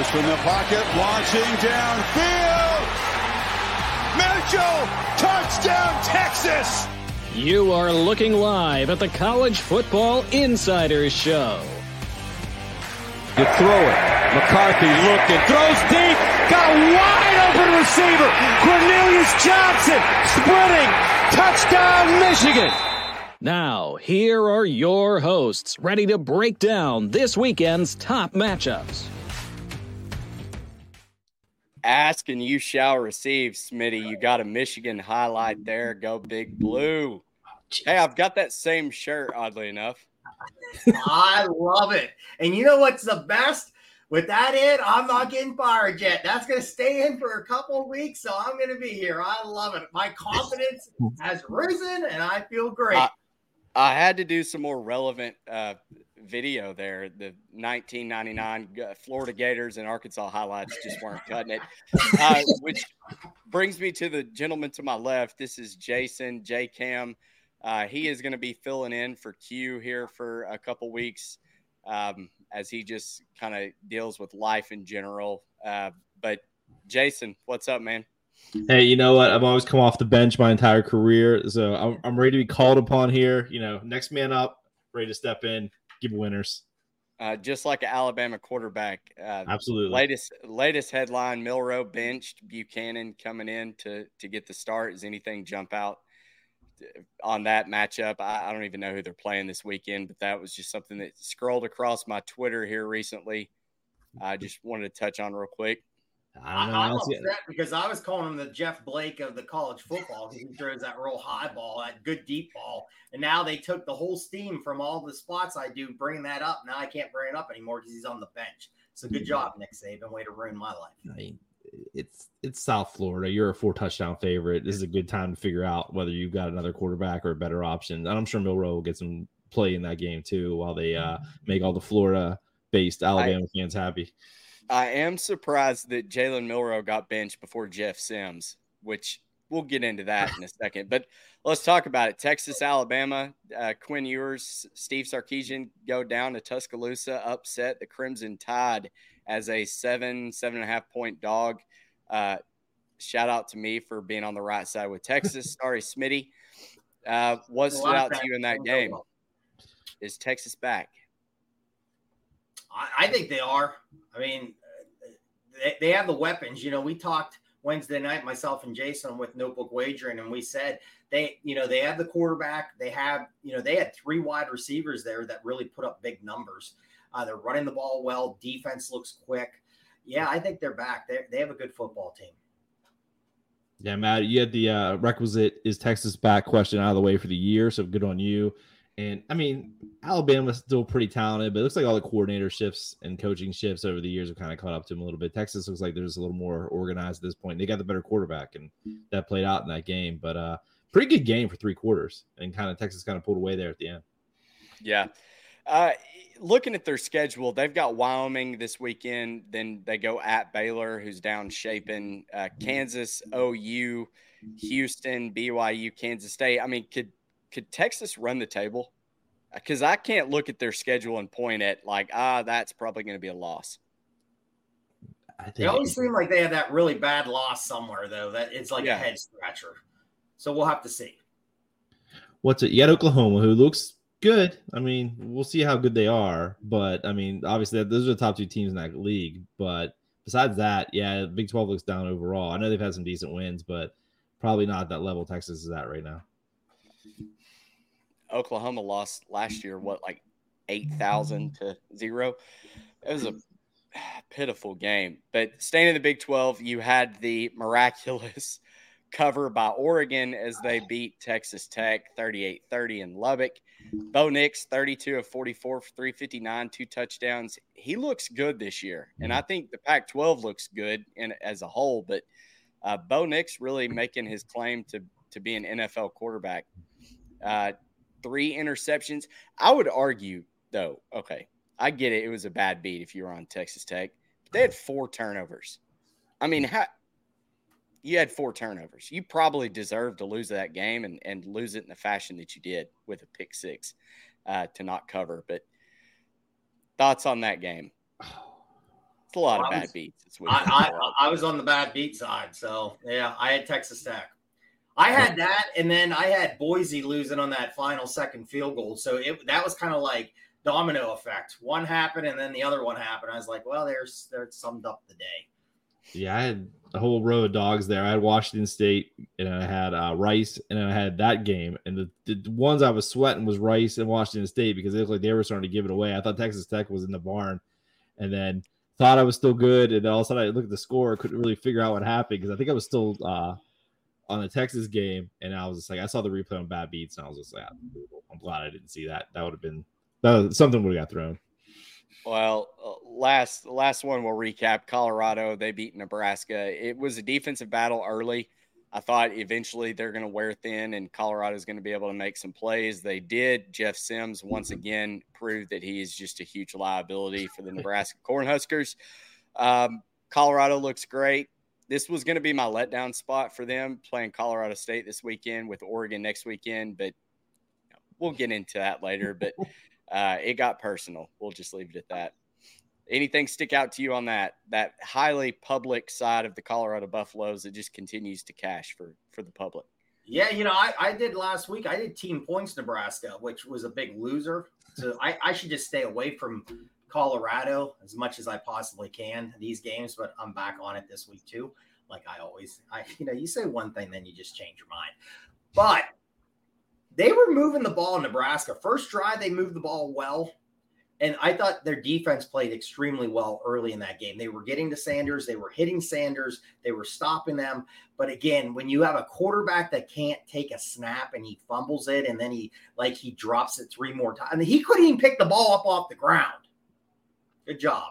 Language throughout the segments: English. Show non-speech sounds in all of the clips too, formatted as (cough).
Throws from the pocket, launching downfield. Mitchell, touchdown, Texas. You are looking live at the College Football Insiders Show. You throw it. McCarthy looking, throws deep, got a wide open receiver. Cornelius Johnson sprinting, touchdown Michigan. Now, here are your hosts, ready to break down this weekend's top matchups. Ask and you shall receive, Smitty. You got a Michigan highlight there. Go big blue. Hey, I've got that same shirt, oddly enough. I love it. And you know what's the best? With that in, I'm not getting fired yet. That's going to stay in for a couple of weeks, so I'm going to be here. I love it. My confidence has risen, and I feel great. I, I had to do some more relevant uh, video there. The 1999 uh, Florida Gators and Arkansas highlights just weren't cutting it. (laughs) Uh, which brings me to the gentleman to my left. This is Jason J Kam. Uh, he is going to be filling in for Q here for a couple weeks um, as he just kind of deals with life in general. Uh, but Jason, what's up, man? Hey, you know what? I've always come off the bench my entire career, so I'm, I'm ready to be called upon here. You know, next man up, ready to step in, give winners. Uh, just like an Alabama quarterback. Uh, Absolutely. Latest latest headline: Milroe benched Buchanan coming in to to get the start. Does anything jump out on that matchup? I, I don't even know who they're playing this weekend, but that was just something that scrolled across my Twitter here recently. I just wanted to touch on real quick. I don't know. I'm upset because I was calling him the Jeff Blake of the college football because he throws that real high ball, that good deep ball. And now they took the whole steam from all the spots I do, bringing that up. Now I can't bring it up anymore because he's on the bench. So good job, Nick Saban. Way to ruin my life. I mean, it's it's South Florida. You're a four touchdown favorite. This is a good time to figure out whether you've got another quarterback or a better option. And I'm sure Milroe will get some play in that game too, while they uh, make all the Florida based Alabama I, fans happy. I am surprised that Jalen Milroe got benched before Jeff Sims, which we'll get into that in a (laughs) second. But let's talk about it. Texas, Alabama, uh, Quinn Ewers, Steve Sarkisian go down to Tuscaloosa, upset the Crimson Tide as a seven, seven and a half point dog. Uh, shout out to me for being on the right side with Texas. (laughs) Sorry, Smitty. Uh, what stood out to you in that game? Is Texas back? I, I think they are. I mean, they, they have the weapons. You know, we talked Wednesday night, myself and Jason with Notebook Wagering, and we said they, you know, they have the quarterback. They have, you know, they had three wide receivers there that really put up big numbers. Uh, they're running the ball well. Defense looks quick. Yeah, I think they're back. They they have a good football team. Yeah, Matt, you had the uh, requisite is Texas back question out of the way for the year, so good on you. And I mean, Alabama's still pretty talented, but it looks like all the coordinator shifts and coaching shifts over the years have kind of caught up to them a little bit. Texas looks like there's a little more organized at this point. They got the better quarterback, and that played out in that game. But uh, pretty good game for three quarters, and kind of Texas kind of pulled away there at the end. Yeah. Uh, looking at their schedule, they've got Wyoming this weekend. Then they go at Baylor, who's down shaping, uh, Kansas, OU, Houston, BYU, Kansas State. I mean, could could Texas run the table? Because I can't look at their schedule and point at like, ah, that's probably going to be a loss. They always seem like they have that really bad loss somewhere, though. That it's like yeah. a head scratcher. So we'll have to see. What's it? You got Oklahoma, who looks good. I mean, we'll see how good they are. But I mean, obviously, those are the top two teams in that league. But besides that, yeah, Big 12 looks down overall. I know they've had some decent wins, but probably not that level Texas is at right now. Oklahoma lost last year, what, like 8,000 to zero? It was a (sighs) pitiful game. But staying in the Big 12, you had the miraculous (laughs) cover by Oregon as they beat Texas Tech 38 30 in Lubbock. Bo Nix, 32 of 44 359, two touchdowns. He looks good this year. And I think the Pac 12 looks good in, as a whole, but uh, Bo Nix really making his claim to, to be an NFL quarterback. Uh, three interceptions. I would argue, though, okay, I get it. It was a bad beat if you were on Texas Tech, but they had four turnovers. I mean, how, you had four turnovers. You probably deserved to lose that game and, and lose it in the fashion that you did with a pick six uh, to not cover. But thoughts on that game? It's a lot I of bad was- beats. I, I, I was on the bad beat side, so yeah, I had Texas Tech. I had that, and then I had Boise losing on that final second field goal. So it that was kind of like domino effect. One happened, and then the other one happened. I was like, well, there's there's summed up the day. Yeah, I had a whole row of dogs there. I had Washington State, and I had uh, Rice, and I had that game. And the, the ones I was sweating was Rice and Washington State because it looked like they were starting to give it away. I thought Texas Tech was in the barn, and then thought I was still good. And then all of a sudden, I looked at the score, couldn't really figure out what happened because I think I was still uh, on the Texas game, and I was just like, I saw the replay on bad beats, and I was just like, "Ah, I'm glad I didn't see that. That would have been that was, something would have got thrown. Well, uh, last last one we'll recap. Colorado they beat Nebraska. It was a defensive battle early. I thought eventually they're going to wear thin and Colorado's going to be able to make some plays. They did. Jeff Sims once again proved that he is just a huge liability for the (laughs) Nebraska Cornhuskers. Um, Colorado looks great. This was going to be my letdown spot for them playing Colorado State this weekend with Oregon next weekend, but we'll get into that later. But (laughs) uh, it got personal. We'll just leave it at that. Anything stick out to you on that that highly public side of the Colorado Buffaloes that just continues to cash for for the public? Yeah, you know, I, I did last week. I did Team Points Nebraska, which was a big loser. So I, I should just stay away from Colorado as much as I possibly can these games, but I'm back on it this week too. Like I always, I (laughs) you know, you say one thing, then you just change your mind. But they were moving the ball in Nebraska. First drive, they moved the ball well. And I thought their defense played extremely well early in that game. They were getting to Sanders, they were hitting Sanders, they were stopping them. But again, when you have a quarterback that can't take a snap and he fumbles it and then he like he drops it three more times, I mean, he couldn't even pick the ball up off the ground. Good job.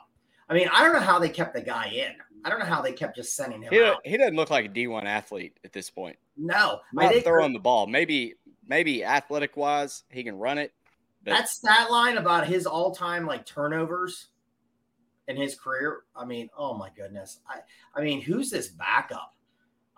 I mean, I don't know how they kept the guy in. I don't know how they kept just sending him He, out. he doesn't look like a D1 athlete at this point. No, Not throwing the ball. Maybe maybe athletic wise he can run it. But that stat line about his all-time like turnovers in his career. I mean, oh my goodness. I I mean, who's this backup?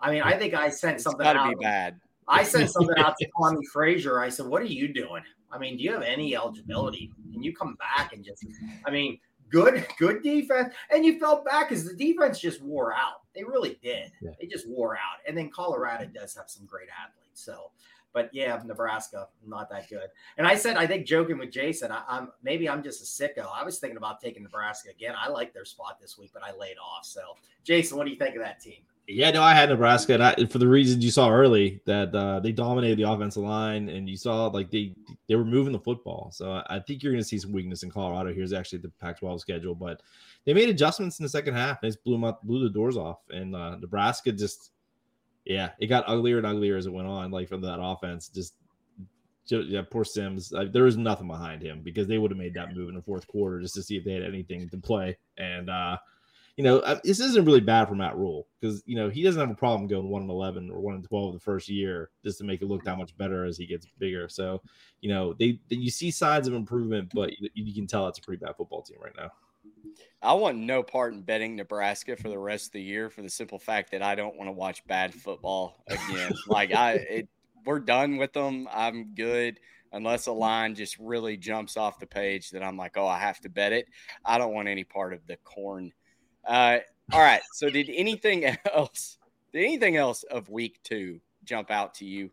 I mean, I think I sent it's something got to out. be bad. I sent something out to (laughs) Kwame Frazier. I said, "What are you doing? I mean, do you have any eligibility? Can you come back and just? I mean, good, good defense, and you felt back because the defense just wore out. They really did. Yeah. They just wore out. And then Colorado does have some great athletes. So, but yeah, Nebraska not that good. And I said, I think joking with Jason, I, I'm maybe I'm just a sicko. I was thinking about taking Nebraska again. I like their spot this week, but I laid off. So, Jason, what do you think of that team? Yeah, no, I had Nebraska, and I, for the reasons you saw early, that uh, they dominated the offensive line, and you saw like they they were moving the football. So I, think you're going to see some weakness in Colorado. Here's actually the Pac-12 schedule, but they made adjustments in the second half. They just blew up, blew the doors off, and uh, Nebraska just, yeah, it got uglier and uglier as it went on. Like from that offense, just. ju- Yeah, poor Sims. There was nothing behind him because they would have made that move in the fourth quarter just to see if they had anything to play. And uh, you know, this isn't really bad for Matt Rhule because you know he doesn't have a problem going one and eleven or one and twelve the first year just to make it look that much better as he gets bigger. So, you know, they, they you see signs of improvement, but you, you can tell it's a pretty bad football team right now. I want no part in betting Nebraska for the rest of the year for the simple fact that I don't want to watch bad football again. (laughs) like I, it, we're done with them. I'm good unless a line just really jumps off the page that I'm like, oh, I have to bet it. I don't want any part of the corn. Uh, all right. So did anything else? Did anything else of week two jump out to you?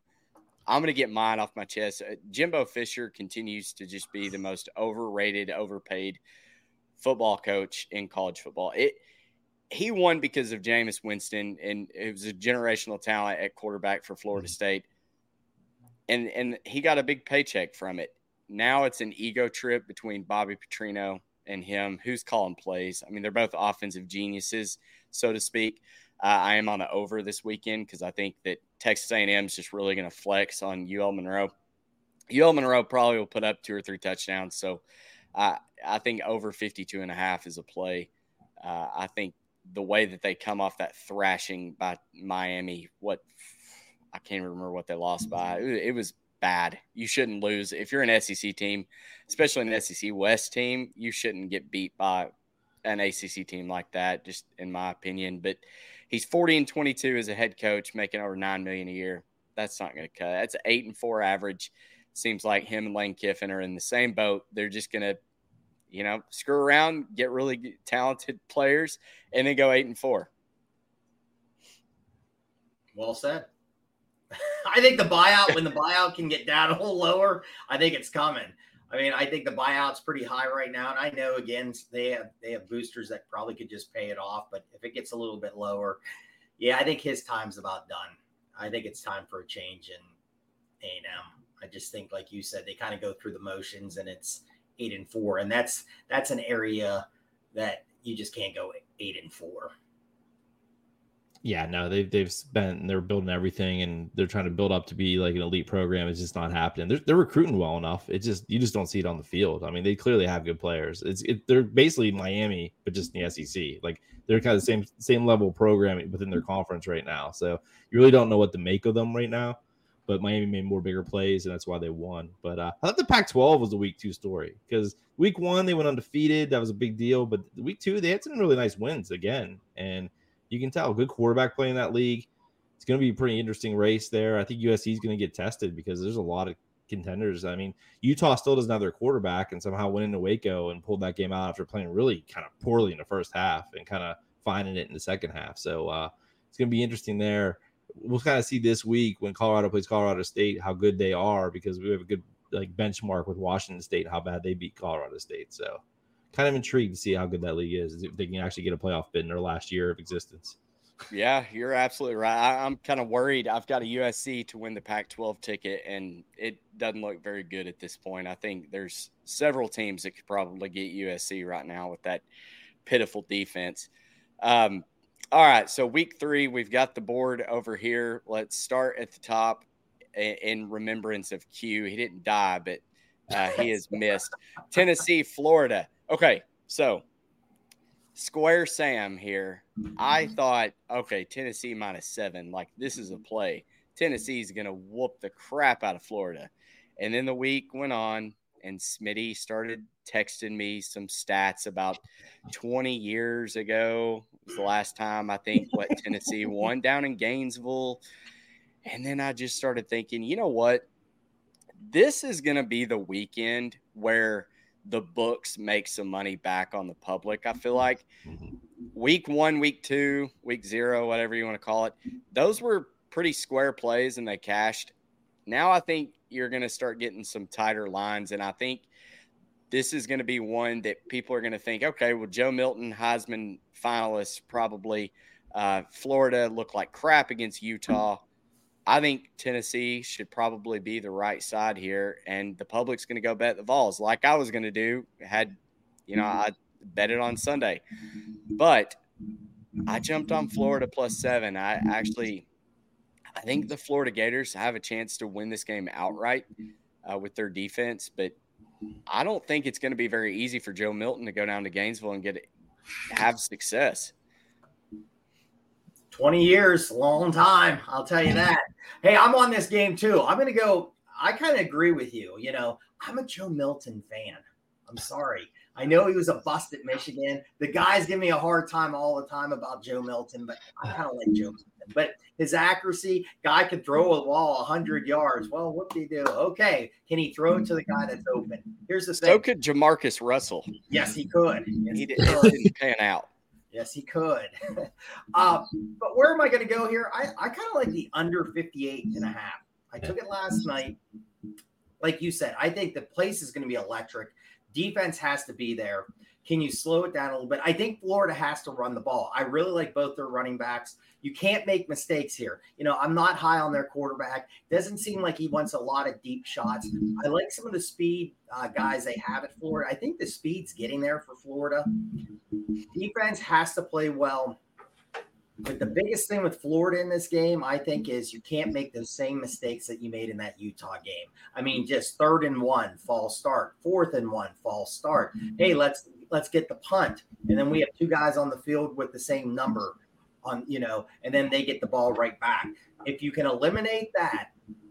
I'm going to get mine off my chest. Uh, Jimbo Fisher continues to just be the most overrated, overpaid football coach in college football. It he won because of Jameis Winston, and it was a generational talent at quarterback for Florida State, and and he got a big paycheck from it. Now it's an ego trip between Bobby Petrino and him. Who's calling plays? I mean, they're both offensive geniuses, so to speak. Uh, I am on the over this weekend because I think that Texas A&M is just really going to flex on UL Monroe. UL Monroe probably will put up two or three touchdowns, so I I think over 52 and a half is a play. Uh, I think the way that they come off that thrashing by Miami, what I can't remember what they lost by. It was bad. You shouldn't lose if you're an SEC team, especially an SEC West team. You shouldn't get beat by an ACC team like that, just in my opinion. But he's 40 and 22 as a head coach, making over nine million a year. That's not going to cut. That's eight and four average. Seems like him and Lane Kiffin are in the same boat. They're just going to you know, screw around, get really talented (laughs) players, and then go eight and four. Well said. (laughs) I think the buyout, when the buyout can get down a little lower, I think it's coming. I mean, I think the buyout's pretty high right now, and I know again they have they have boosters that probably could just pay it off. But if it gets a little bit lower, yeah, I think his time's about done. I think it's time for a change in A and. I just think, like you said, they kind of go through the motions, and it's eight and four, and that's that's an area that you just can't go eight and four yeah, no, they've they've spent they're building everything and they're trying to build up to be like an elite program. It's just not happening. They're, they're recruiting well enough. It just you just don't see it on the field. I mean, they clearly have good players. It's it, they're basically Miami, but just in the SEC. Like they're kind of the same same level programming within their conference right now. So you really don't know what to make of them right now. But Miami made more bigger plays, and that's why they won. But uh, I thought the Pac-12 was the week two story because week one they went undefeated. That was a big deal. But week two they had some really nice wins again, and you can tell good quarterback playing that league. It's going to be a pretty interesting race there. I think USC is going to get tested because there's a lot of contenders. I mean, Utah still doesn't have their quarterback and somehow went into Waco and pulled that game out after playing really kind of poorly in the first half and kind of finding it in the second half. So uh, it's going to be interesting there. We'll kind of see this week when Colorado plays Colorado State how good they are because we have a good like benchmark with Washington State how bad they beat Colorado State. So kind of intrigued to see how good that league is. If they can actually get a playoff bid in their last year of existence. Yeah, you're absolutely right. I, am kind of worried. I've got a USC to win the Pac 12 ticket, and it doesn't look very good at this point. I think there's several teams that could probably get USC right now with that pitiful defense. Um, all right, so week three, we've got the board over here. Let's start at the top in remembrance of Q. He didn't die, but uh, he has missed (laughs) Tennessee, Florida. Okay, so Square Sam here. I thought, okay, Tennessee minus seven. Like, this is a play. Tennessee's to whoop the crap out of Florida. And then the week went on, and Smitty started texting me some stats about 20 years ago. was the last time I think what Tennessee won down in Gainesville. And then I just started thinking, you know what? This is going to be the weekend where – the books make some money back on the public. I feel like mm-hmm. week one, week two, week zero, whatever you want to call it, those were pretty square plays and they cashed. Now I think you're going to start getting some tighter lines. And I think this is going to be one that people are going to think, okay, well, Joe Milton, Heisman finalist, probably. Uh, Florida looked like crap against Utah. I think Tennessee should probably be the right side here, and the public's going to go bet the Vols like I was going to do. Had you know, I bet it on Sunday, but I jumped on Florida plus seven. I actually, I think the Florida Gators have a chance to win this game outright uh, with their defense, but I don't think it's going to be very easy for Joe Milton to go down to Gainesville and get it, have success. 20 years, long time. I'll tell you that. Hey, I'm on this game too. I'm going to go. I kind of agree with you. You know, I'm a Joe Milton fan. I'm sorry. I know he was a bust at Michigan. The guys give me a hard time all the time about Joe Milton, but I kind of like Joe Milton. But his accuracy, guy could throw a ball 100 yards. Well, what did he do? Okay. Can he throw it to the guy that's open? Here's the thing. So could Jamarcus Russell. Yes, he could. Yes, he, did, he didn't pan out. Yes, he could. (laughs) uh, but where am I going to go here? I, I kind of like the under 58 and a half. I took it last night. Like you said, I think the place is going to be electric. Defense has to be there. Can you slow it down a little bit? I think Florida has to run the ball. I really like both their running backs. You can't make mistakes here. You know, I'm not high on their quarterback. Doesn't seem like he wants a lot of deep shots. I like some of the speed uh, guys they have at Florida. I think the speed's getting there for Florida. Defense has to play well. But the biggest thing with Florida in this game, I think, is you can't make those same mistakes that you made in that Utah game. I mean, just third and one, false start, fourth and one, false start. Hey, let's let's get the punt. And then we have two guys on the field with the same number on, you know, and then they get the ball right back. If you can eliminate that,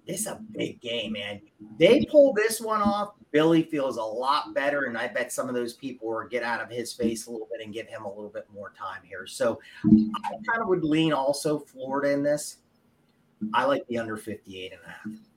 is a big game, man. They pull this one off. Billy feels a lot better, and I bet some of those people will get out of his face a little bit and give him a little bit more time here. So I kind of would lean also Florida in this. I like the under 58 and a half.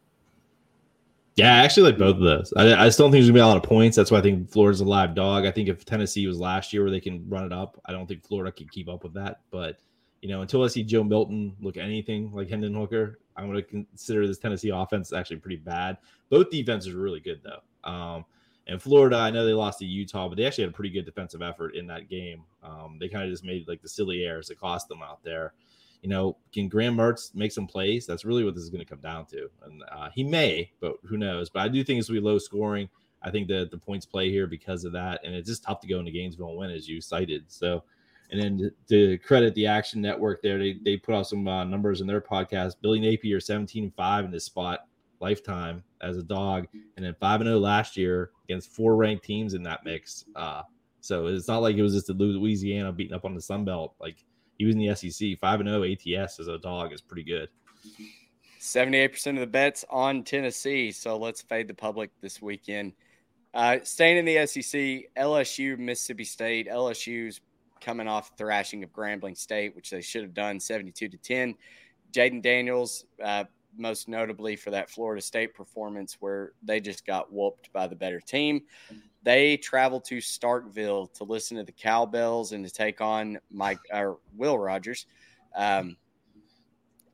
Yeah, I actually like both of those. I, I still don't think there's gonna be a lot of points. That's why I think Florida's a live dog. I think if Tennessee was last year where they can run it up, I don't think Florida can keep up with that. But you know, until I see Joe Milton look anything like Hendon Hooker, I'm to consider this Tennessee offense actually pretty bad. Both defenses are really good though. Um, and Florida, I know they lost to Utah, but they actually had a pretty good defensive effort in that game. Um, they kind of just made like the silly errors that cost them out there. You know, can Graham Mertz make some plays? That's really what this is going to come down to. And uh, he may, but who knows? But I do think it's going to be low scoring. I think that the points play here because of that. And it's just tough to go into Gainesville and win, as you cited. So, and then to, credit the Action Network there, they, they put out some uh, numbers in their podcast. Billy Napier, 17 5 in this spot lifetime as a dog, and then 5 0 last year against four ranked teams in that mix. Uh, so it's not like it was just Louisiana beating up on the Sun Belt. Like he was in the SEC. 5 and 0 ATS as a dog is pretty good. 78% of the bets on Tennessee. So let's fade the public this weekend. Uh, staying in the SEC, LSU, Mississippi State. LSU's coming off thrashing of Grambling State, which they should have done 72 to 10. Jayden Daniels, uh, most notably for that Florida State performance where they just got whooped by the better team. They travel to Starkville to listen to the cowbells and to take on Mike or Will Rogers. Um,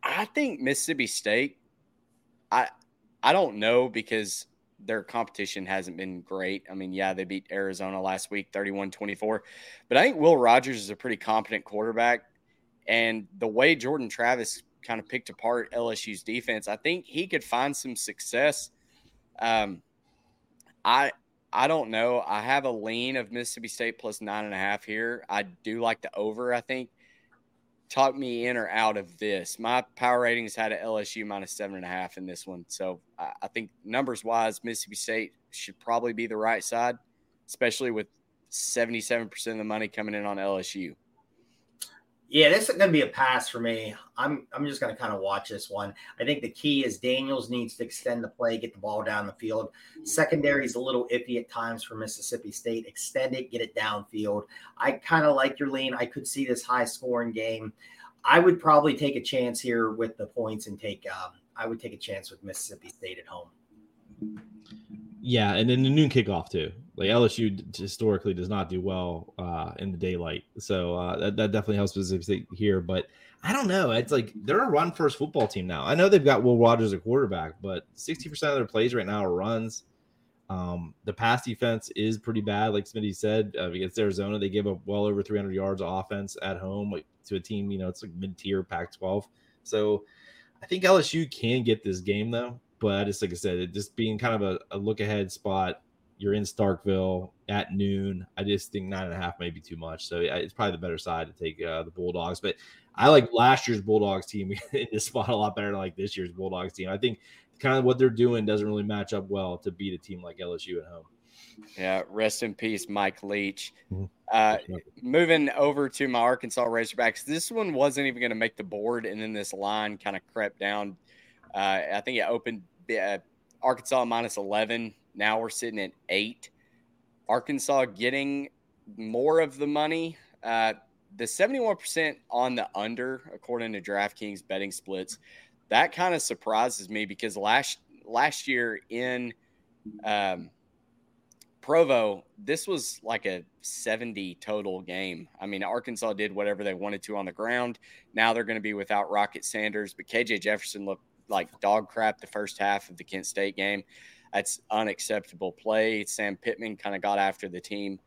I think Mississippi State. I I don't know because their competition hasn't been great. I mean, yeah, they beat Arizona last week 31 24. But I think Will Rogers is a pretty competent quarterback. And the way Jordan Travis kind of picked apart LSU's defense, I think he could find some success. Um, I I don't know. I have a lean of Mississippi State plus nine and a half here. I do like the over, I think talk me in or out of this. My power ratings had a LSU minus seven and a half in this one. So I, I think numbers wise, Mississippi State should probably be the right side, especially with 77% of the money coming in on LSU. Yeah, this is going to be a pass for me. I'm I'm just going to kind of watch this one. I think the key is Daniels needs to extend the play, get the ball down the field. Secondary is a little iffy at times for Mississippi State. Extend it, get it downfield. I kind of like your lean. I could see this high scoring game. I would probably take a chance here with the points and take. Um, I would take a chance with Mississippi State at home. Yeah, and then the noon kickoff too. Like LSU historically does not do well uh, in the daylight, so uh, that, that definitely helps Mississippi here. But I don't know. It's like they're a run first football team now. I know they've got Will Rogers a quarterback, but sixty percent of their plays right now are runs. Um, the pass defense is pretty bad, like Smitty said. Uh, against Arizona, they gave up well over 300 yards of offense at home like, to a team. You know, it's like mid-tier Pac-12. So I think LSU can get this game though. But I just like I said, it just being kind of a, a look ahead spot. You're in Starkville at noon. I just think nine and a half may be too much. So it's probably the better side to take uh, the Bulldogs. But I like last year's Bulldogs team (laughs) in this spot a lot better than like this year's Bulldogs team. I think kind of what they're doing doesn't really match up well to beat a team like LSU at home. Yeah, rest in peace, Mike Leach. Mm-hmm. Uh, moving over to my Arkansas Razorbacks, this one wasn't even going to make the board, and then this line kind of crept down uh, I think it opened uh, Arkansas minus 11. Now we're sitting at eight. Arkansas getting more of the money. Uh, the 71% on the under, according to DraftKings betting splits, that kind of surprises me because last last year in um, Provo, this was like a 70 total game. I mean, Arkansas did whatever they wanted to on the ground. Now they're going to be without Rocket Sanders, but KJ Jefferson looked like dog crap the first half of the Kent State game. That's unacceptable play. Sam Pittman kind of got after the team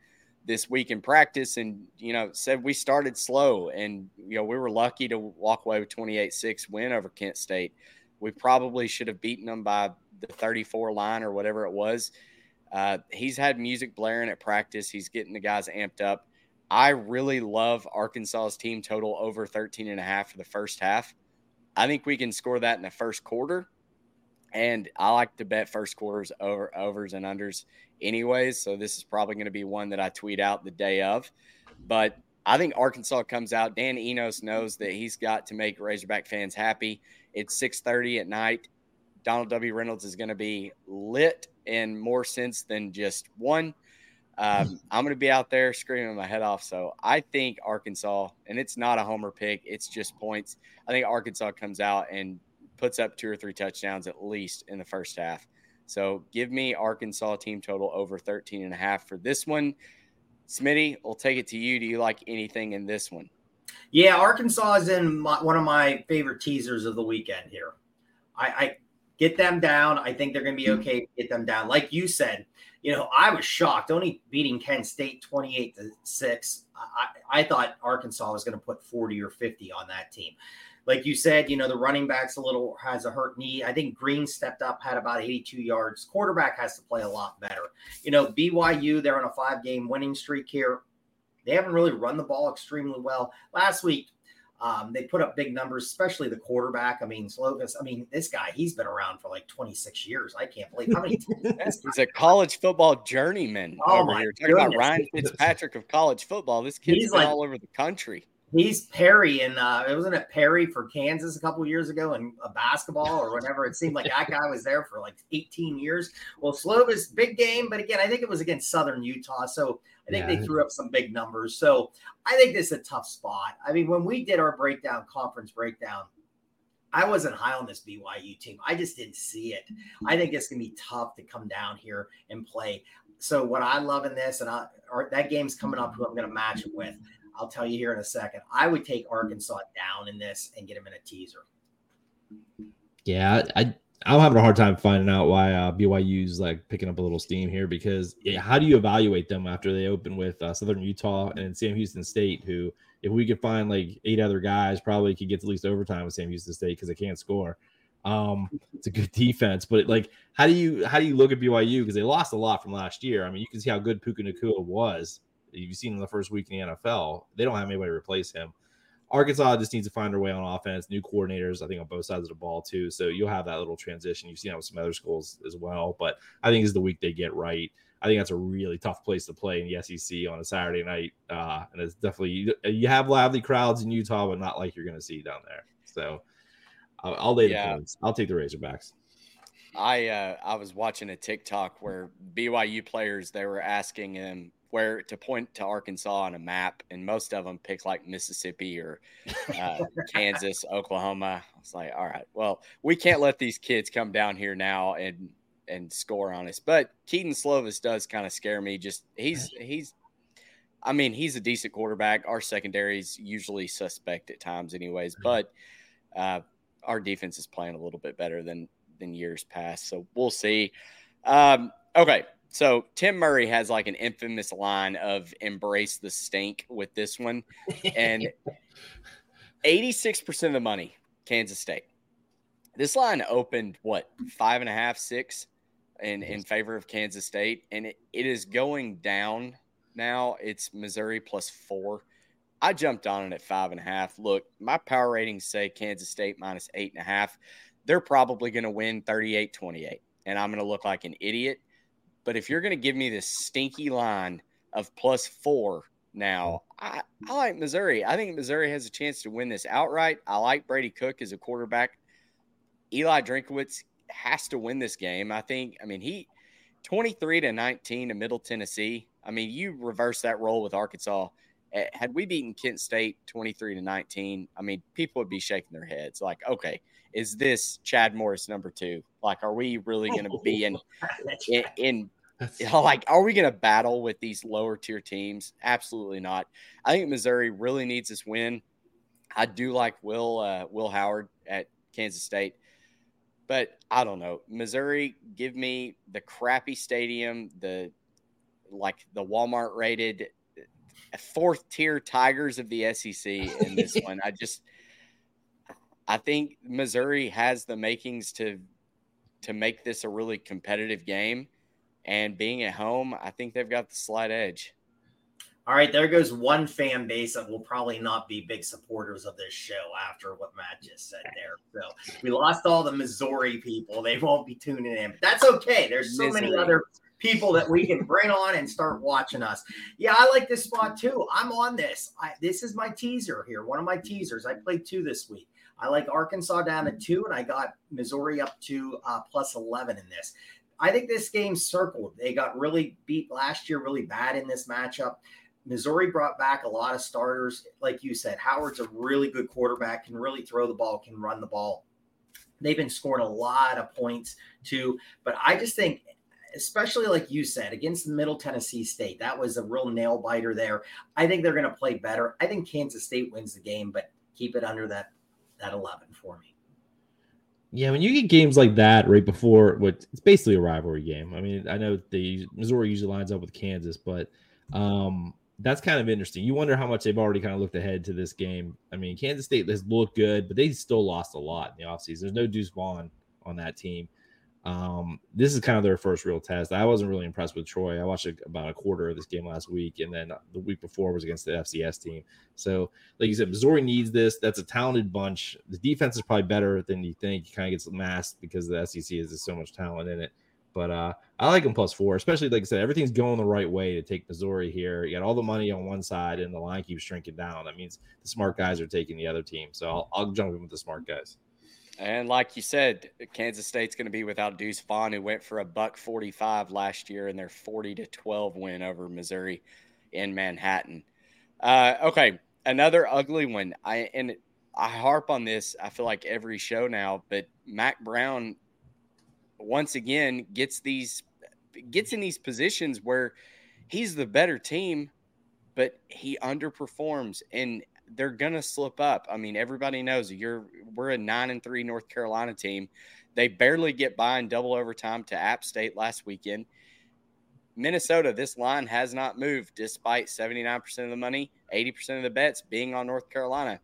this week in practice and, you know, said we started slow and, you know, we were lucky to walk away with 28 6 win over Kent State. We probably should have beaten them by the 34 line or whatever it was. Uh, he's had music blaring at practice. He's getting the guys amped up. I really love Arkansas's team total over 13 and a half for the first half. I think we can score that in the first quarter. And I like to bet first quarters over overs and unders anyways. So this is probably going to be one that I tweet out the day of. But I think Arkansas comes out. Dan Enos knows that he's got to make Razorback fans happy. It's 6:30 at night. Donald W. Reynolds is going to be lit in more sense than just one. Um, I'm going to be out there screaming my head off. So I think Arkansas, and it's not a homer pick, it's just points. I think Arkansas comes out and puts up two or three touchdowns at least in the first half. So give me Arkansas team total over 13 and a half for this one. Smitty, we'll take it to you. Do you like anything in this one? Yeah, Arkansas is in my, one of my favorite teasers of the weekend here. I, I get them down. I think they're going hmm. to be okay. Get them down. Like you said, you know, I was shocked only beating Kent State 28 to 6. I, I thought Arkansas was going to put 40 or 50 on that team. Like you said, you know, the running back's a little has a hurt knee. I think Green stepped up, had about 82 yards. Quarterback has to play a lot better. You know, BYU, they're on a five game winning streak here. They haven't really run the ball extremely well. Last week, um, they put up big numbers, especially the quarterback. I mean, Slovis. I mean, this guy, he's been around for like 26 years. I can't believe how many. (laughs) he's a college football journeyman oh over here. Talking about Ryan Fitzpatrick of college football. This kid's he's like, all over the country. He's Perry, and uh, it wasn't it Perry for Kansas a couple years ago in a basketball or whatever. It seemed like that guy was there for like 18 years. Well, Slovis, big game, but again, I think it was against Southern Utah. So I think yeah. they threw up some big numbers. So I think this is a tough spot. I mean, when we did our breakdown, conference breakdown, I wasn't high on this BYU team. I just didn't see it. I think it's gonna be tough to come down here and play. So what I love in this, and I, or that game's coming up, who I'm gonna match it with. I'll tell you here in a second. I would take Arkansas down in this and get them in a teaser. Yeah, I I'm having a hard time finding out why uh, BYU's like picking up a little steam here because yeah, how do you evaluate them after they open with uh, Southern Utah and Sam Houston State, who if we could find like eight other guys, probably could get at least overtime with Sam Houston State because they can't score. Um, it's a good (laughs) defense, but like, how do you how do you look at BYU because they lost a lot from last year? I mean, you can see how good Puka Nacua was. You've seen in the first week in the NFL. They don't have anybody to replace him. Arkansas just needs to find their way on offense. New coordinators, I think, on both sides of the ball too. So you'll have that little transition. You've seen that with some other schools as well. But I think is the week they get right. I think that's a really tough place to play in the SEC on a Saturday night, uh, and it's definitely you, have lively crowds in Utah, but not like you're going to see down there. So I'll, I'll lay the yeah. points. I'll take the Razorbacks. I uh, I was watching a TikTok where BYU players they were asking him where to point to Arkansas on a map, and most of them pick like Mississippi or uh, (laughs) Kansas, Oklahoma. I was like, all right, well, we can't let these kids come down here now and and score on us. But Kedon Slovis does kind of scare me. Just he's (laughs) he's, I mean, he's a decent quarterback. Our secondary is usually suspect at times, anyways. But uh, our defense is playing a little bit better than than years past, so we'll see. Um, okay, so Tim Murray has like an infamous line of embrace the stink with this one. And (laughs) 86% of the money, Kansas State. This line opened what five and a half, six in, in favor of Kansas State, and it, it is going down now. It's Missouri plus four. I jumped on it at five and a half. Look, my power ratings say Kansas State minus eight and a half. They're probably going to win 38 28, and I'm going to look like an idiot but if you're going to give me this stinky line of plus four now, mm. I, I like Missouri. I think Missouri has a chance to win this outright. I like Brady Cook as a quarterback. Eli Drinkwitz has to win this game. I think, I mean, he 23 to 19 to Middle Tennessee. I mean, you reverse that role with Arkansas. Eh, had we beaten Kent State 23 to 19, I mean, people would be shaking their heads like, okay, is this Chad Morris number two? Like, are we really going to be (laughs) in, in, in you (laughs) know, like, are we going to battle with these lower tier teams? Absolutely not. I think Missouri really needs this win. I do like Will uh, Will Howard at Kansas State, but I don't know. Missouri, give me the crappy stadium, the like the Walmart rated fourth tier Tigers of the SEC in this (laughs) one. I just I think Missouri has the makings to to make this a really competitive game. And being at home, I think they've got the slight edge. All right, there goes one fan base that will probably not be big supporters of this show after what Matt just said there. So we lost all the Missouri people. They won't be tuning in, but that's okay. There's so Misery. many other people that we can bring on and start watching us. Yeah, I like this spot too. I'm on this. I, this is my teaser here. One of my teasers. I played two this week. I like Arkansas down to two, and I got Missouri up to uh, plus 11 in this. I think this game circled. They got really beat last year, really bad in this matchup. Missouri brought back a lot of starters. Like you said, Howard's a really good quarterback, can really throw the ball, can run the ball. They've been scoring a lot of points too. But I just think, especially like you said, against Middle Tennessee State, that was a real nail biter there. I think they're going to play better. I think Kansas State wins the game, but keep it under that that 11 for me. Yeah, when you get games like that right before what it's basically a rivalry game. I mean, I know the Missouri usually lines up with Kansas, but um, that's kind of interesting. You wonder how much they've already kind of looked ahead to this game. I mean, Kansas State has looked good, but they still lost a lot in the offseason. There's no Deuce Vaughn on that team. Um, this is kind of their first real test. I wasn't really impressed with Troy. I watched about a quarter of this game last week, and then the week before was against the FCS team. So, like you said, Missouri needs this. That's a talented bunch. The defense is probably better than you think. It kind of gets masked because the SEC has so much talent in it. But uh, I like them plus four, especially like I said, everything's going the right way to take Missouri here. You got all the money on one side, and the line keeps shrinking down. That means the smart guys are taking the other team. So I'll, I'll jump in with the smart guys. And like you said, Kansas State's going to be without Deuce Vaughn, who went for a buck 45 last year in their 40 to 12 win over Missouri in Manhattan. Uh, okay, another ugly one. I and I harp on this. I feel like every show now, but Mack Brown once again gets these gets in these positions where he's the better team, but he underperforms and they're gonna slip up. I mean, everybody knows you're we're a nine and three North Carolina team. They barely get by in double overtime to App State last weekend. Minnesota, this line has not moved despite 79% of the money, 80% of the bets being on North Carolina.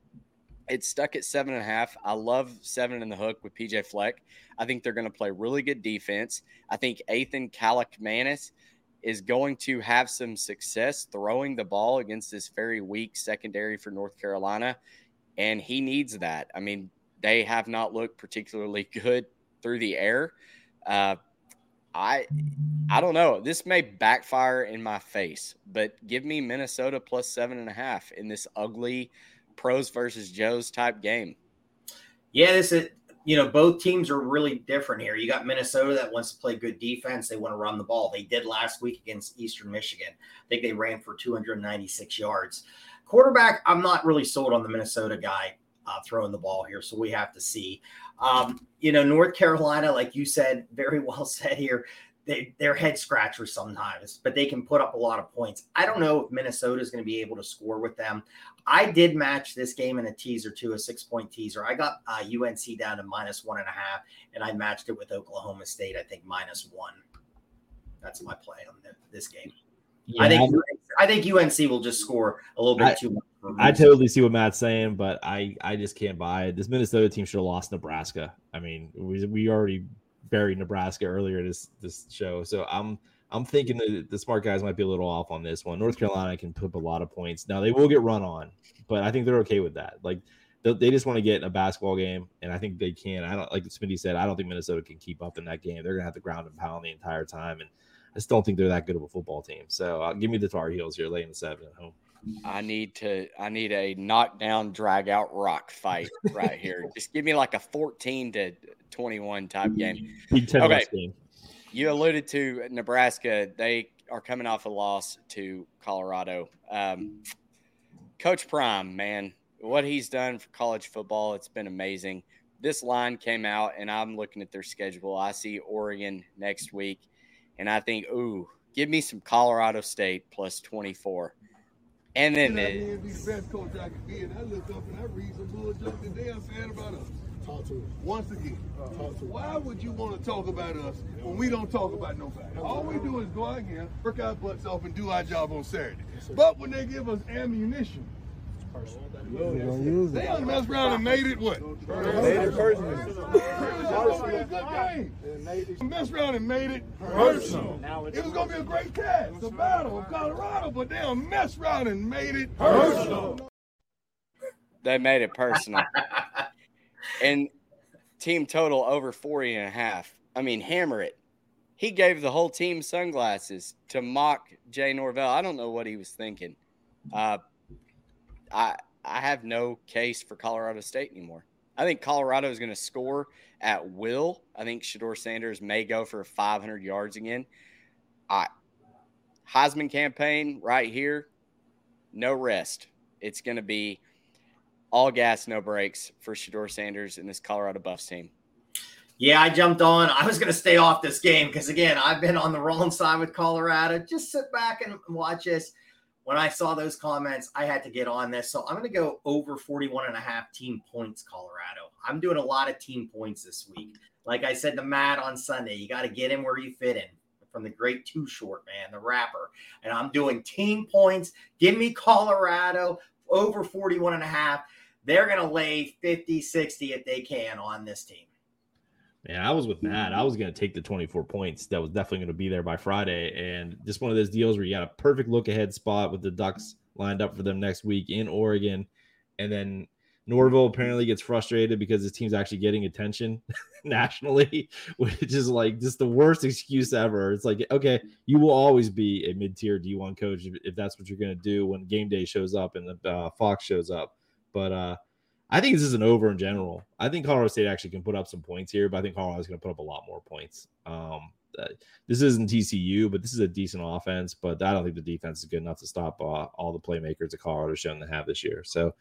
It's stuck at seven and a half. I love seven in the hook with PJ Fleck. I think they're going to play really good defense. I think Athan Kaliakmanis is going to have some success throwing the ball against this very weak secondary for North Carolina. And he needs that. I mean, they have not looked particularly (laughs) good through the air. Uh, I I don't know. This may backfire in my face, but give me Minnesota plus seven and a half in this ugly pros versus Joes type game. Yeah, this is you know, both teams are really different here. You got Minnesota that wants to play good defense. They want to run the ball. They did last week against Eastern Michigan. I think they ran for 296 yards. Quarterback, I'm not really sold on the Minnesota guy uh, throwing the ball here, so we have to see. Um, you know, North Carolina, like you said, (laughs) very well said here. They, they're head scratchers sometimes, but they can put up a lot of points. I don't know if Minnesota is going to be able to score with them. I did match this game in a teaser to a six point teaser. I got uh, UNC down to minus one and a half, and I matched it with Oklahoma State, I think minus one. That's my play on the, this game. Yeah, I think I think UNC will just score a little bit I, too much. I totally see what Matt's saying, but I I just can't buy it. This Minnesota team should have lost Nebraska. I mean, we we already buried Nebraska earlier this this show, so I'm I'm thinking that the smart guys might be a little off on this one. North Carolina can put up a lot of points. Now they will get run on, but I think they're okay with that. Like they just want to get a basketball game, and I think they can. I don't like Smitty said. I don't think Minnesota can keep up in that game. They're gonna have to ground and pound the entire time, and I just don't think they're that good of a football team. So uh, give me the Tar Heels here, laying the seven at home. I need to. I need a knockdown, drag out rock fight right here. (laughs) just give me like a fourteen to twenty-one type game. okay. Game you alluded to Nebraska. They are coming off a loss to Colorado. Um, Coach Prime, man, what he's done for college football, it's been amazing. This line came out, and I'm looking at their schedule. I see Oregon next week, and I think, ooh, give me some Colorado State plus 24. And then the best coach I could be, and I look up and I read some bullshit that they saying about us. Talk to us. Once again, uh, why would you want to talk about us when we don't talk about nobody? All we do is go out here, work our butts off, and do our job on Saturday. But when they give us ammunition, they done messed around and made it what? Made it personal. Messed around and made it personal. It was gonna be a great test, the battle of Colorado, but they done messed around and made it personal. They made it personal and team total over 40 and a half. I mean, hammer it. He gave the whole team sunglasses to mock Jay Norvell. I don't know what he was thinking. Uh, I I have no case for Colorado State anymore. I think Colorado is going to score at will. I think Shedeur Sanders may go for 500 yards again. I Heisman campaign right here, no rest. It's going to be all gas, no brakes for Shedeur Sanders and this Colorado Buffs team. Yeah, I jumped on. I was going to stay off this game because, again, I've been on the wrong side with Colorado. Just sit back and watch this. When I saw those comments, I had to get on this. So I'm going to go over 41 and a half team points, Colorado. I'm doing a lot of team points this week. Like I said to Matt on Sunday, you got to get in where you fit in from the great Too Short, man, the rapper. And I'm doing team points. Give me Colorado over 41 and a half. They're going to lay 50, 60 if they can on this team. Man, I was with Matt. I was going to take the 24 points. That was definitely going to be there by Friday. And just one of those deals where you got a perfect look ahead spot with the Ducks lined up for them next week in Oregon. And then Norvell apparently gets frustrated because his team's actually getting attention (laughs) nationally, (laughs) which is like just the worst excuse ever. It's like, okay, you will always be a mid tier D1 coach if, if, that's what you're going to do when game day shows up and the uh, Fox shows up. But uh, I think this is an over in general. I think Colorado State actually can put up some points here, but I think Colorado's going to put up a lot more points. Um, uh, this isn't TCU, but this is a decent offense. But I don't think the defense is good enough to stop uh, all the playmakers that Colorado's shown to have this year. So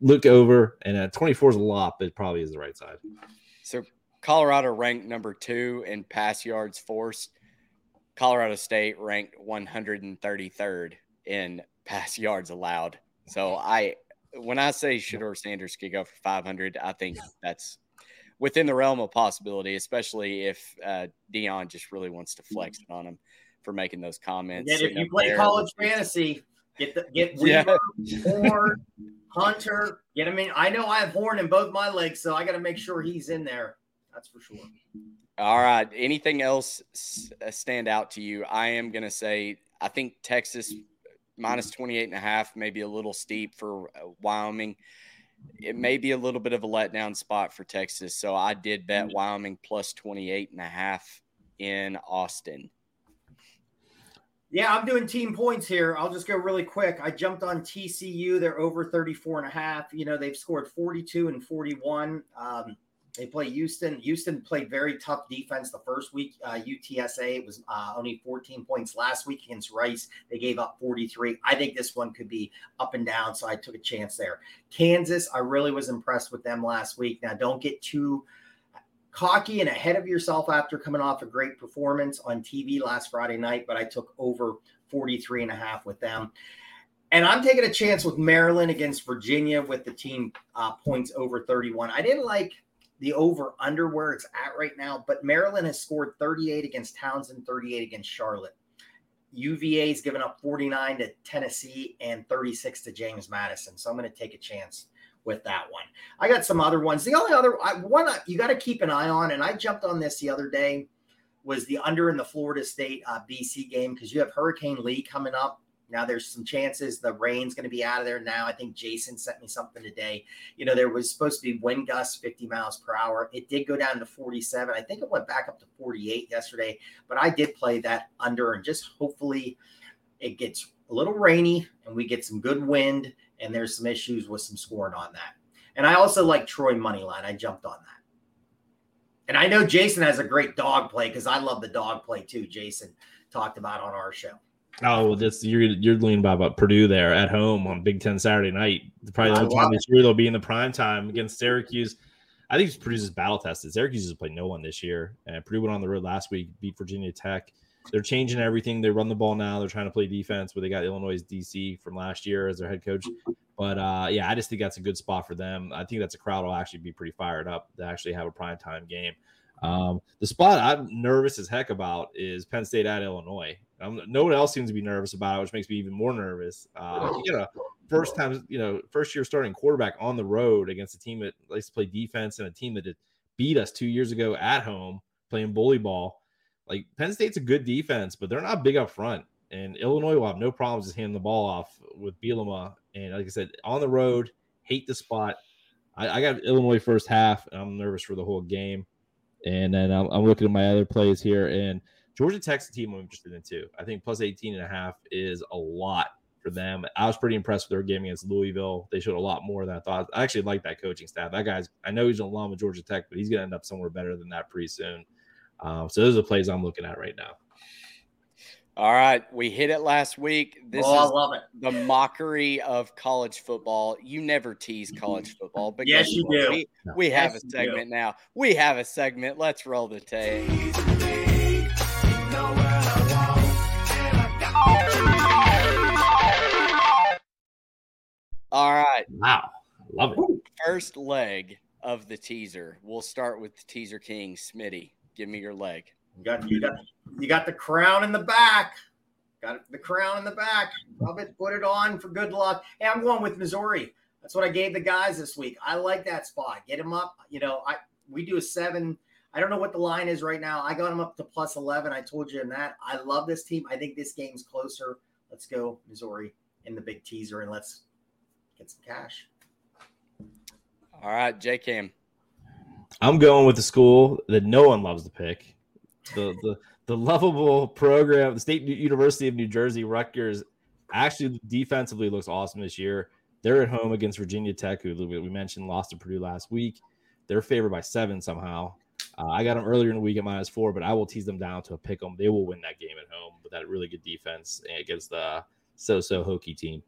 look over, and at 24 is a lot, but probably is the right side. So Colorado ranked number two in pass yards forced. Colorado State ranked 133rd in pass yards allowed. So I when I say Shedeur Sanders could go for 500, I think that's within the realm of possibility, especially if uh, Deion just really wants to flex it on him for making those comments. And if you play there. college fantasy, get the get Weaver, (laughs) yeah. Horn, Hunter, get him in. I know I have Horn in both my legs, so I got to make sure he's in there. That's for sure. All right. Anything else uh, stand out to you? I am going to say I think Texas minus 28 and a half, maybe a little steep for uh, Wyoming. It may be a little bit of a letdown spot for Texas. So I did bet Wyoming plus 28 and a half in Austin. Yeah, I'm doing team points here. I'll just go really quick. I jumped on TCU. They're over 34 and a half. You know, they've scored 42 and 41. Um, they play Houston. Houston played very tough defense the first week. Uh, UTSA it was uh, only 14 points last week against Rice. They gave up 43. I think this one could be up and down, so I took a chance there. Kansas, I really was impressed with them last week. Now, don't get too cocky and ahead of yourself after coming off a great performance on TV last Friday night, but I took over 43 and a half with them. And I'm taking a chance with Maryland against Virginia with the team uh, points over 31. I didn't like – the over under where it's at right now. But Maryland has scored 38 against Towson, 38 against Charlotte. UVA has given up 49 to Tennessee and 36 to James Madison. So I'm going to take a chance with that one. I got some other ones. The only other one you got to keep an eye on, and I jumped on this the other day, was the under in the Florida State uh, BC game because you have Hurricane Lee coming up. Now there's some chances the rain's going to be out of there now. I think Jason sent me something today. You know, there was supposed to be wind gusts 50 miles per hour. It did go down to 47. I think it went back up to 48 yesterday, but I did play that under and just hopefully it gets a little rainy and we get some good wind and there's some issues with some scoring on that. And I also like Troy Moneyline. I jumped on that. And I know Jason has a great dog play because I love the dog play too. Jason talked about on our show. Oh, that's you're you're leaning by about Purdue there at home on Big Ten Saturday night. Probably the only time this year they'll be in the prime time against Syracuse. I think Purdue's battle tested. Syracuse has played no one this year, and Purdue went on the road last week, beat Virginia Tech. They're changing everything. They run the ball now. They're trying to play defense, where they got Illinois' DC from last year as their head coach. But uh, yeah, I just think that's a good spot for them. I think that's a crowd will actually be pretty fired up to actually have a prime time game. Um, the spot I'm nervous as heck about is Penn State at Illinois. Um, no one else seems to be nervous about it, which makes me even more nervous. Uh, you know, first time, you know, first year starting quarterback on the road against a team that likes to play defense and a team that beat us two years ago at home playing bully ball. Like Penn State's a good defense, but they're not big up front. And Illinois will have no problems just handing the ball off with Bielema. And like I said, on the road, hate the spot. I, I got Illinois first half, and I'm nervous for the whole game. And then I'm, I'm looking at my other plays here, and Georgia Tech's a team I'm interested in too. I think plus 18 and a half is a lot for them. I was pretty impressed with their game against Louisville. They showed a lot more than I thought. I actually like that coaching staff. That guy's, I know he's an alum of Georgia Tech, but he's going to end up somewhere better than that pretty soon. Um, so those are the plays I'm looking at right now. All right, we hit it last week. This oh, is I love it. the mockery of college football. You never tease college football, but Yes, you do. We, we have Yes, a segment now. We have a segment. Let's roll the tape. All right, Wow. Love it. first leg of the teaser. We'll start with the teaser king, Smitty. Give me your leg. You got you got you got the crown in the back. Got the crown in the back. Rub it, put it on for good luck. Hey, I'm going with Missouri. That's what I gave the guys this week. I like that spot. Get them up. You know, I we do a seven. I don't know what the line is right now. I got them up to plus eleven. I told you in that. I love this team. I think this game's closer. Let's go Missouri in the big teaser and let's get some cash. All right, J Kam. I'm going with the school that no one loves to pick. The the the lovable program, the State University of New Jersey, Rutgers, actually defensively looks awesome this year. They're at home against Virginia Tech, who we mentioned lost to Purdue last week. They're favored by seven somehow. Uh, I got them earlier in the week at minus four, but I will tease them down to a pick them. They will win that game at home with that really good defense against the so-so Hokie team.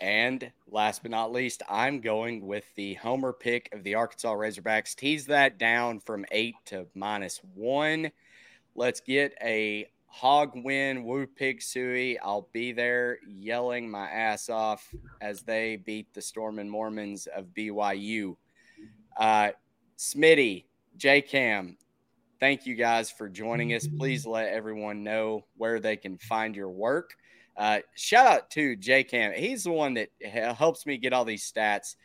And last but not least, I'm going with the homer pick of the Arkansas Razorbacks. Tease that down from eight to minus one. Let's get a hog win. Woo pig sooie. I'll be there yelling my ass off as they beat the Stormin' Mormons of BYU. Uh, Smitty, J Kam, thank you guys for joining us. Please let everyone know where they can find your work. Uh, shout out to J Kam. He's the one that helps me get all these stats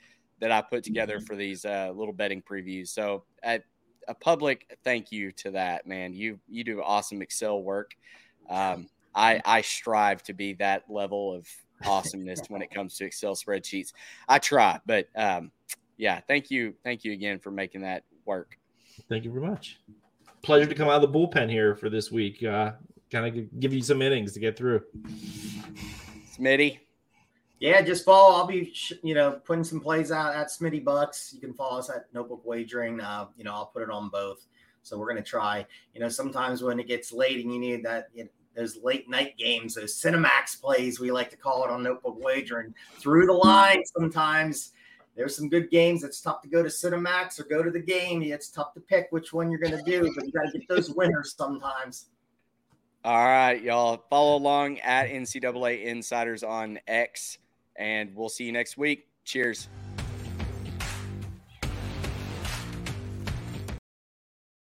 that I put together for these uh, little betting previews. So, uh, a public thank you to that man. You you do awesome Excel work. Um, I I strive to be that level of awesomeness when it comes to Excel spreadsheets. I try, but um, yeah, thank you, thank you again for making that work. Thank you very much. Pleasure to come out of the bullpen here for this week. Uh, kind of give you some innings to get through. Smitty, Yeah, just follow. I'll be, you know, putting some plays out at Smitty Bucks. You can follow us at Notebook Wagering. Uh, you know, I'll put it on both. So we're gonna try. You know, sometimes when it gets late and you need that, you know, those late night games, those Cinemax plays, we like to call it on Notebook Wagering, through the line. Sometimes there's some good games. It's tough to go to Cinemax or go to the game. It's tough to pick which one you're gonna do, but you got to get those winners sometimes. All right, y'all. Follow along at NCAA Insiders on X, and we'll see you next week. Cheers.